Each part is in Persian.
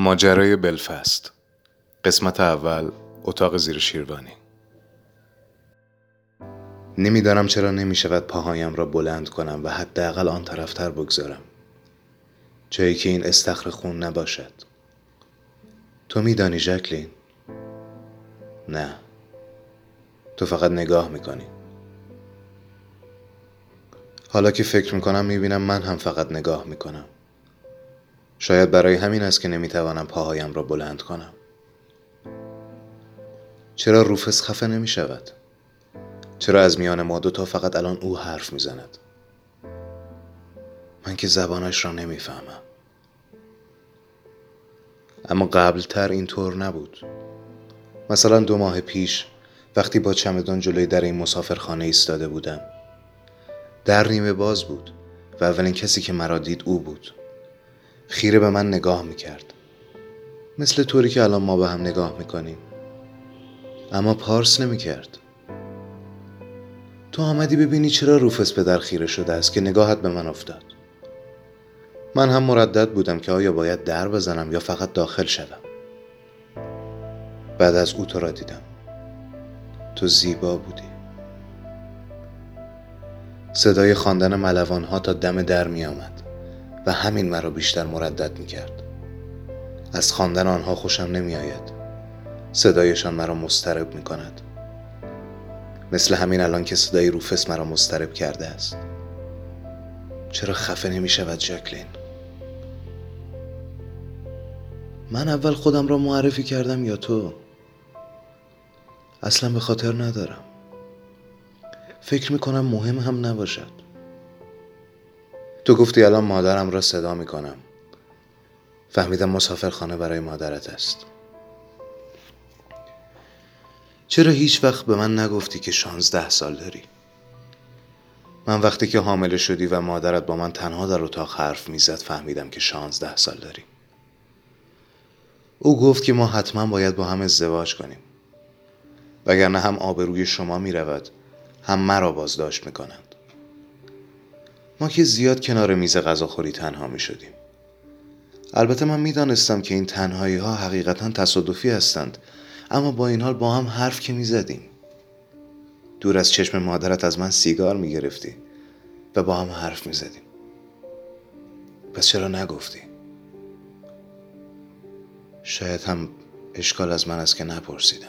ماجرای بلفست. قسمت اول اتاق زیر شیروانی. نمی‌دانم چرا نمی شود پاهایم را بلند کنم و حداقل آن طرفتر بگذارم. جایی که این استخر خون نباشد. تو میدانی ژکلین نه. تو فقط نگاه می‌کنی. حالا که فکر می‌کنم می‌بینم من هم فقط نگاه می‌کنم. شاید برای همین است که نمی‌توانم پاهایم را بلند کنم چرا روفس خفه نمی شود؟ چرا از میان ما دوتا فقط الان او حرف می‌زند؟ من که زبانش را نمی‌فهمم اما قبلتر اینطور نبود مثلا دو ماه پیش وقتی با چمدان جلوی در این مسافرخانه ایستاده بودم در نیمه باز بود و اولین کسی که مرا دید او بود خیره به من نگاه می‌کرد. مثل طوری که الان ما به هم نگاه می‌کنیم. اما پارس نمی‌کرد. تو آمدی ببینی چرا روفس به در خیره شده است که نگاهت به من افتاد. من هم مردد بودم که آیا باید در بزنم یا فقط داخل شوم. بعد از او تو را دیدم. تو زیبا بودی. صدای خواندن ملوان ها تا دم در می آمد و همین مرا بیشتر مردد می کرد از خواندن آنها خوشم نمی آید صدایشان مرا مسترب می کند مثل همین الان که صدای روفس مرا مسترب کرده است. چرا خفه نمی شود جکلین من اول خودم را معرفی کردم یا تو؟ اصلا به خاطر ندارم. فکر می کنم مهم هم نباشد. تو گفتی الان مادرم را صدا می کنم فهمیدم مسافرخانه برای مادرت است. چرا هیچ وقت به من نگفتی که شانزده سال داری؟ من وقتی که حامله شدی و مادرت با من تنها در اتاق حرف می‌زد فهمیدم که شانزده سال داری. او گفت که ما حتما باید با هم ازدواج کنیم. وگرنه هم آبروی شما می رود هم مرا بازداشت می کنند ما که زیاد کنار میز غذاخوری تنها می شدیم. البته من می‌دانستم که این تنهایی ها حقیقتا تصادفی هستند اما با این حال با هم حرف که می زدیم. دور از چشم مادرت از من سیگار می گرفتی و با هم حرف می زدیم. پس چرا نگفتی؟ شاید هم اشکال از من است که نپرسیدم.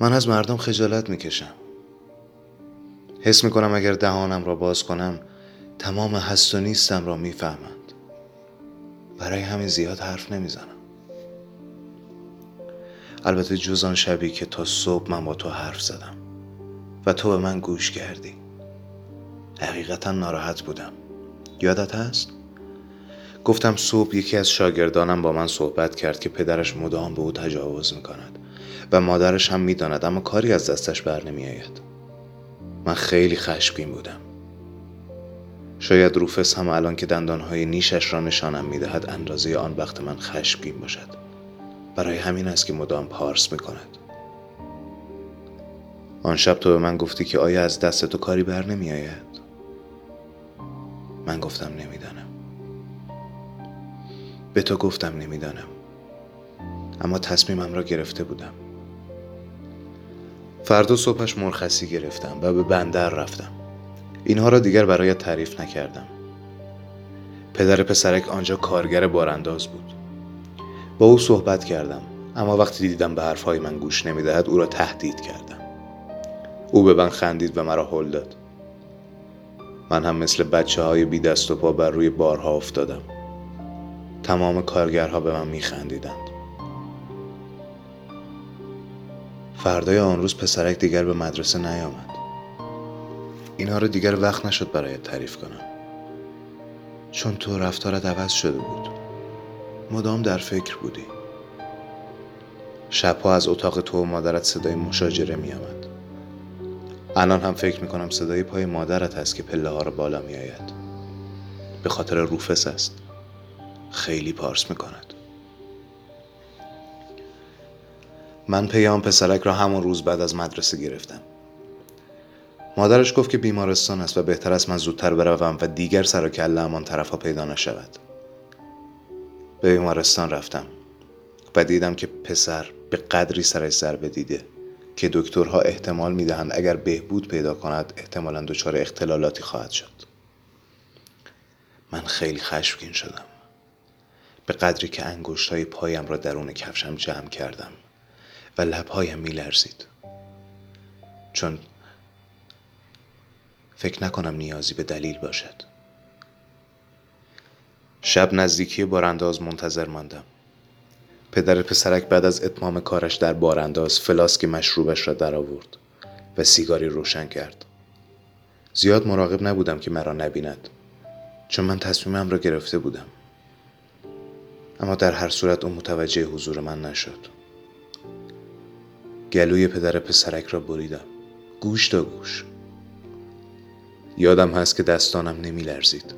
من از مردم خجالت می‌کشم حس می‌کنم اگر دهانم را باز کنم تمام هست و نیستم را می‌فهمند برای همین زیاد حرف نمی‌زنم البته جز آن شبی که تا صبح من با تو حرف زدم و تو به من گوش کردی حقیقتا ناراحت بودم یادت هست؟ گفتم صبح یکی از شاگردانم با من صحبت کرد که پدرش مدام به او تجاوز می‌کند و مادرش هم می‌داند اما کاری از دستش بر نمی آید. من خیلی خشمگین بودم. شاید روفس هم الان که دندانهای نیشش را نشانم می‌دهد اندازه آن وقت من خشمگین باشد. برای همین است که مدام پارس می‌کند. آن شب تو به من گفتی که آیا از دست تو کاری بر نمی آید؟ من گفتم نمی‌دانم. به تو گفتم نمی‌دانم. اما تصمیمم را گرفته بودم. فردا صبحش مرخصی گرفتم و به بندر رفتم. اینها را دیگر برایت تعریف نکردم. پدر پسرک آنجا کارگر بارانداز بود. با او صحبت کردم اما وقتی دیدم به حرفهای من گوش نمی‌دهد او را تهدید کردم. او به من خندید و مرا هل داد. من هم مثل بچه های بی دست و پا بر روی بارها افتادم. تمام کارگرها به من میخندیدند. فردای آن روز پسرک دیگر به مدرسه نیامد. اینها رو دیگر وقت نشد برایت تعریف کنم. چون تو رفتارت عوض شده بود. مدام در فکر بودی. شبها از اتاق تو و مادرت صدای مشاجره می آمد. الان هم فکر می کنم صدای پای مادرت هست که پله ها رو بالا می آید. به خاطر روفس است. خیلی پارس می کند من پیام پسرک را همون روز بعد از مدرسه گرفتم. مادرش گفت که بیمارستان است و بهتر است من زودتر بروم و دیگر سر و کله آن طرف پیدا نشود. به بیمارستان رفتم و دیدم که پسر به قدری سرش ضربه دیده که دکترها احتمال می‌دهند اگر بهبود پیدا کند احتمالا دچار اختلالاتی خواهد شد. من خیلی خشمگین شدم. به قدری که انگشت های پایم را درون کفشم جمع کردم. و لبهایم می لرزید چون فکر نکنم نیازی به دلیل باشد. شب نزدیکی بارانداز منتظر ماندم. پدر پسرک بعد از اتمام کارش در بارانداز فلاسک مشروبش را درآورد و سیگاری روشن کرد. زیاد مراقب نبودم که مرا نبیند چون من تصمیمم را گرفته بودم. اما در هر صورت او متوجه حضور من نشد. گلوی پدر پسرک را بریدم. گوش تا گوش. یادم هست که دستانم نمی لرزید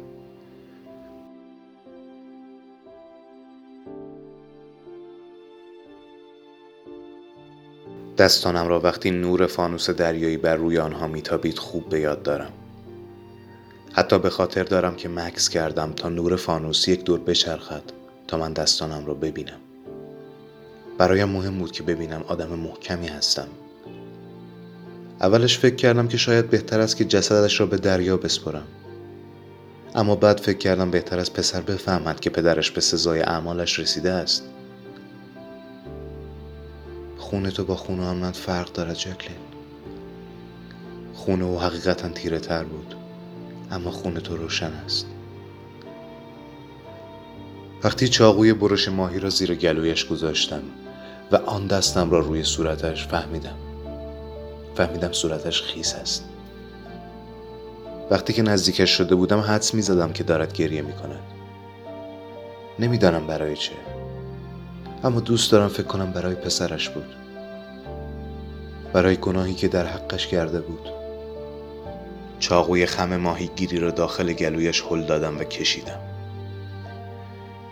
دستانم را وقتی نور فانوس دریایی بر روی آنها میتابید خوب به یاد دارم. حتی به خاطر دارم که مکس کردم تا نور فانوس یک دور بچرخد تا من دستانم را ببینم. برایم مهم بود که ببینم آدم محکمی هستم. اولش فکر کردم که شاید بهتر است که جسدش را به دریا بسپرم. اما بعد فکر کردم بهتر است پسر بفهمد که پدرش به سزای اعمالش رسیده است. خونه تو با خونه آن من فرق دارد جکلین خونه او حقیقتا تیره تر بود اما خونه تو روشن است. وقتی چاقوی برش ماهی را زیر گلویش گذاشتم و آن دستم را روی صورتش فهمیدم. فهمیدم صورتش خیس است. وقتی که نزدیکش شده بودم حدس می زدم که دارد گریه می کند نمی‌دانم برای چه. اما دوست دارم فکر کنم برای پسرش بود. برای گناهی که در حقش کرده بود. چاقوی خم ماهیگیری را داخل گلویش هل دادم و کشیدم.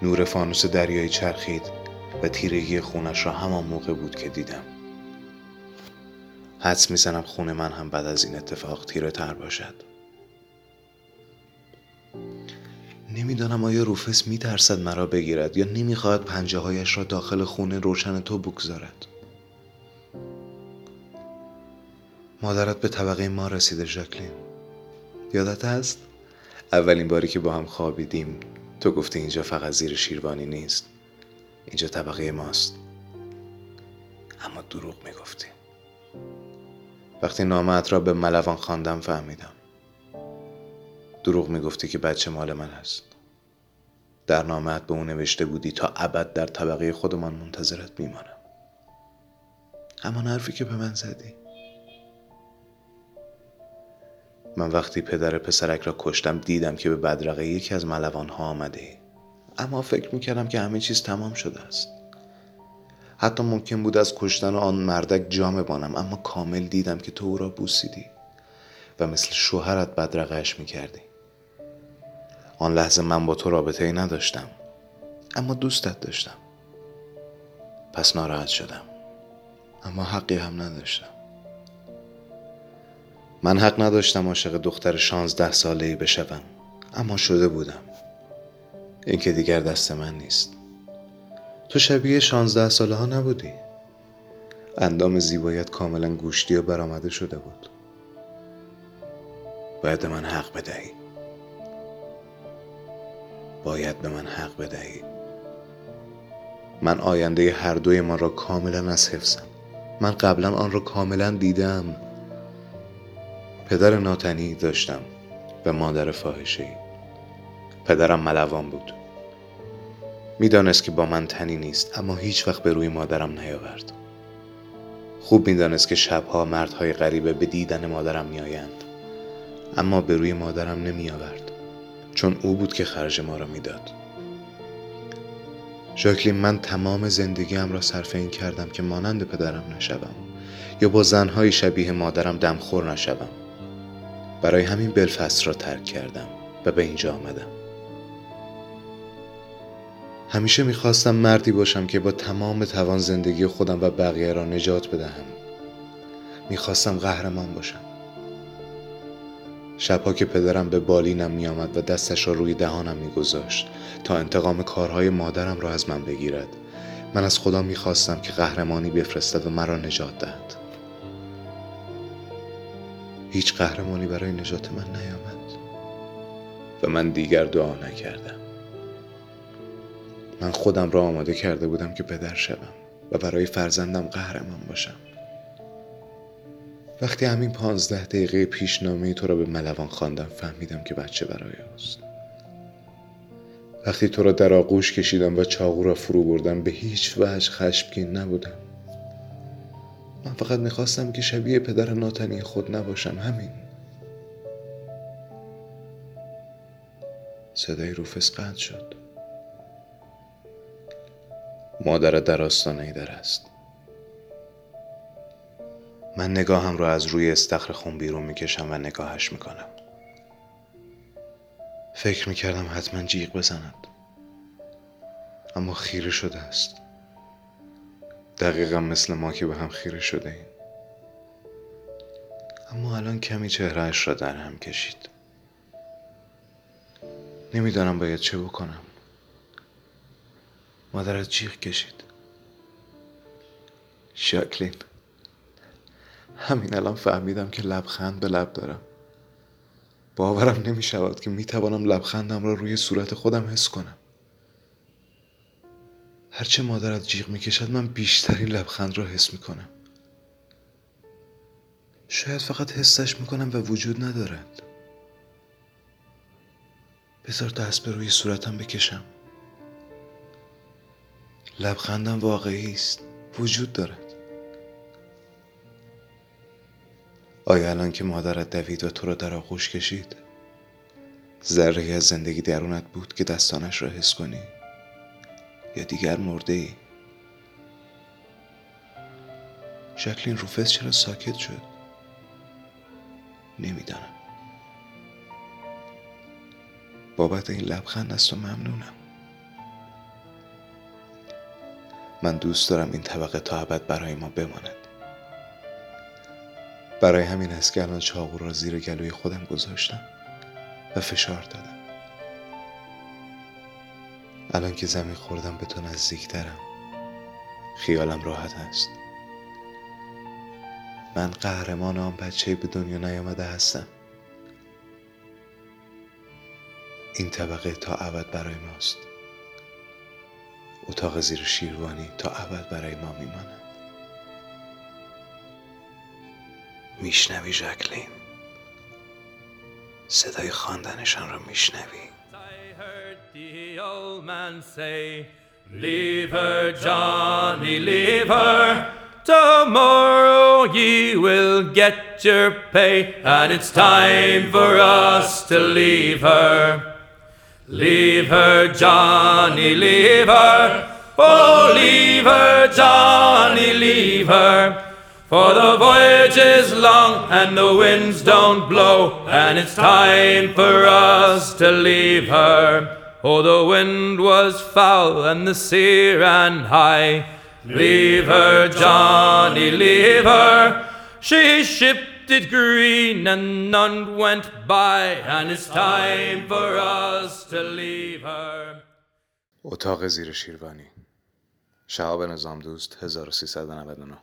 نور فانوس دریایی چرخید و تیرگی خونش را همان موقع بود که دیدم. حدس می‌زنم خونه من هم بعد از این اتفاق تیره تر باشد. نمی‌دانم آیا روفس میترسد مرا بگیرد یا نمی‌خواهد پنجه هایش را داخل خونه روشن تو بگذارد. مادرت به طبقه ما رسیده ژاکلین. یادت هست؟ اولین باری که با هم خوابیدیم تو گفتی اینجا فقط زیر شیروانی نیست. اینجا طبقه ماست. اما دروغ می‌گفتی. وقتی نامت را به ملوان خواندم فهمیدم. دروغ می‌گفتی که بچه مال من است در نامت به اون نوشته بودی تا ابد در طبقه خودمان منتظرت میمانم. همان حرفی که به من زدی. من وقتی پدر پسرک را کشتم دیدم که به بدرقه یکی از ملوان ها آمده. اما فکر می‌کردم که همه چیز تمام شده است. حتی ممکن بود از کشتن آن مردک جام بانم اما کامل دیدم که تو او را بوسیدی و مثل شوهرت بدرقهش می‌کردی. آن لحظه من با تو رابطه ای نداشتم اما دوستت داشتم. پس ناراحت شدم اما حقی هم نداشتم. من حق نداشتم عاشق دختر شانزده ساله ای بشوم اما شده بودم. این که دیگر دست من نیست. تو شبیه شانزده ساله ها نبودی. اندام زیبایت کاملا گوشتی و برآمده شده بود. باید به من حق بدهی. باید به من حق بدهی. من آینده هر دوی ما را کاملا از حفظم. من قبلا آن را کاملا دیدم. پدر ناتنی داشتم و مادر فاحشه. پدرم ملوان بود. می‌دانست که با من تنی نیست اما هیچ وقت به روی مادرم نیاورد. خوب می‌دانست که شبها مردهای غریبه به دیدن مادرم میآیند اما به روی مادرم نمی آورد چون او بود که خرج ما را می‌داد. ژاکلین من تمام زندگیم را صرف این کردم که مانند پدرم نشوم یا با زنهای شبیه مادرم دمخور نشوم. برای همین بلفست را ترک کردم و به اینجا آمدم. همیشه می‌خواستم مردی باشم که با تمام توان زندگی خودم و بقیه را نجات بدهم. می‌خواستم قهرمان باشم. شبها که پدرم به بالینم می آمد و دستش را روی دهانم می گذاشت تا انتقام کارهای مادرم را از من بگیرد من از خدا می خواستم که قهرمانی بفرستد و مرا نجات دهد. هیچ قهرمانی برای نجات من نیامد و من دیگر دعا نکردم. من خودم را آماده کرده بودم که پدر شوم و برای فرزندم قهرمان باشم. وقتی همین پانزده دقیقه پیشنامه تو را به ملوان خواندم فهمیدم که بچه برای اوست. وقتی تو را در آغوش کشیدم و چاقو را فرو بردم به هیچ وجه خشمگین نبودم. من فقط می‌خواستم که شبیه پدر ناتنی خود نباشم همین. صدای روفس قطع شد. مادرت در آستانه در است. من نگاهم را از روی استخر خون بیرون می‌کشم و نگاهش می‌کنم. فکر می‌کردم حتما جیغ بزند. اما خیره شده است. دقیقا مثل ما که به هم خیره شده ایم. اما الان کمی چهرهش را در هم کشید. نمی‌دانم باید چه بکنم. مادرت جیغ کشید. شاکلین همین الان فهمیدم که لبخند به لب دارم. باورم نمی شود که می توانم لبخندم را روی صورت خودم حس کنم. هرچه مادرت جیغ می کشد من بیشترین لبخند را حس می کنم شاید فقط حسش می کنم و وجود ندارد. بذار دست به روی صورتم بکشم. لبخندم واقعی است. وجود دارد. آیا الان که مادرت دوید و تو را در آغوش کشید ذره از زندگی درونت بود که دستانش را حس کنی؟ یا دیگر مرده ای؟ شکلین روفس چرا ساکت شد؟ نمی‌دانم. بابت این لبخند از تو ممنونم. من دوست دارم این طبقه تا ابد برای ما بماند. برای همین است که الان چاقو را زیر گلوی خودم گذاشتم و فشار دادم. الان که زمین خوردم به تو نزدیکترم خیالم راحت است. من قهرمان آن بچه به دنیا نیامده هستم. این طبقه تا ابد برای ماست. اتاق زیر شیروانی تا ابد برای ما میماند میشنوی ژاکلین صدای خواندنشان را میشنوی Leave her, Johnny, leave her. Tomorrow ye will get your pay, and it's time for us to leave her. Leave her, Johnny, leave her. Oh, leave her, Johnny, leave her. For the voyage is long and the winds don't blow, and it's time for us to leave her. Oh, the wind was foul and the sea ran high. Leave her, Johnny, leave her. She shipped it green and none went by, and it's time for us to leave her. اتاق زیر شیروانی شهاب نظام دوست 1399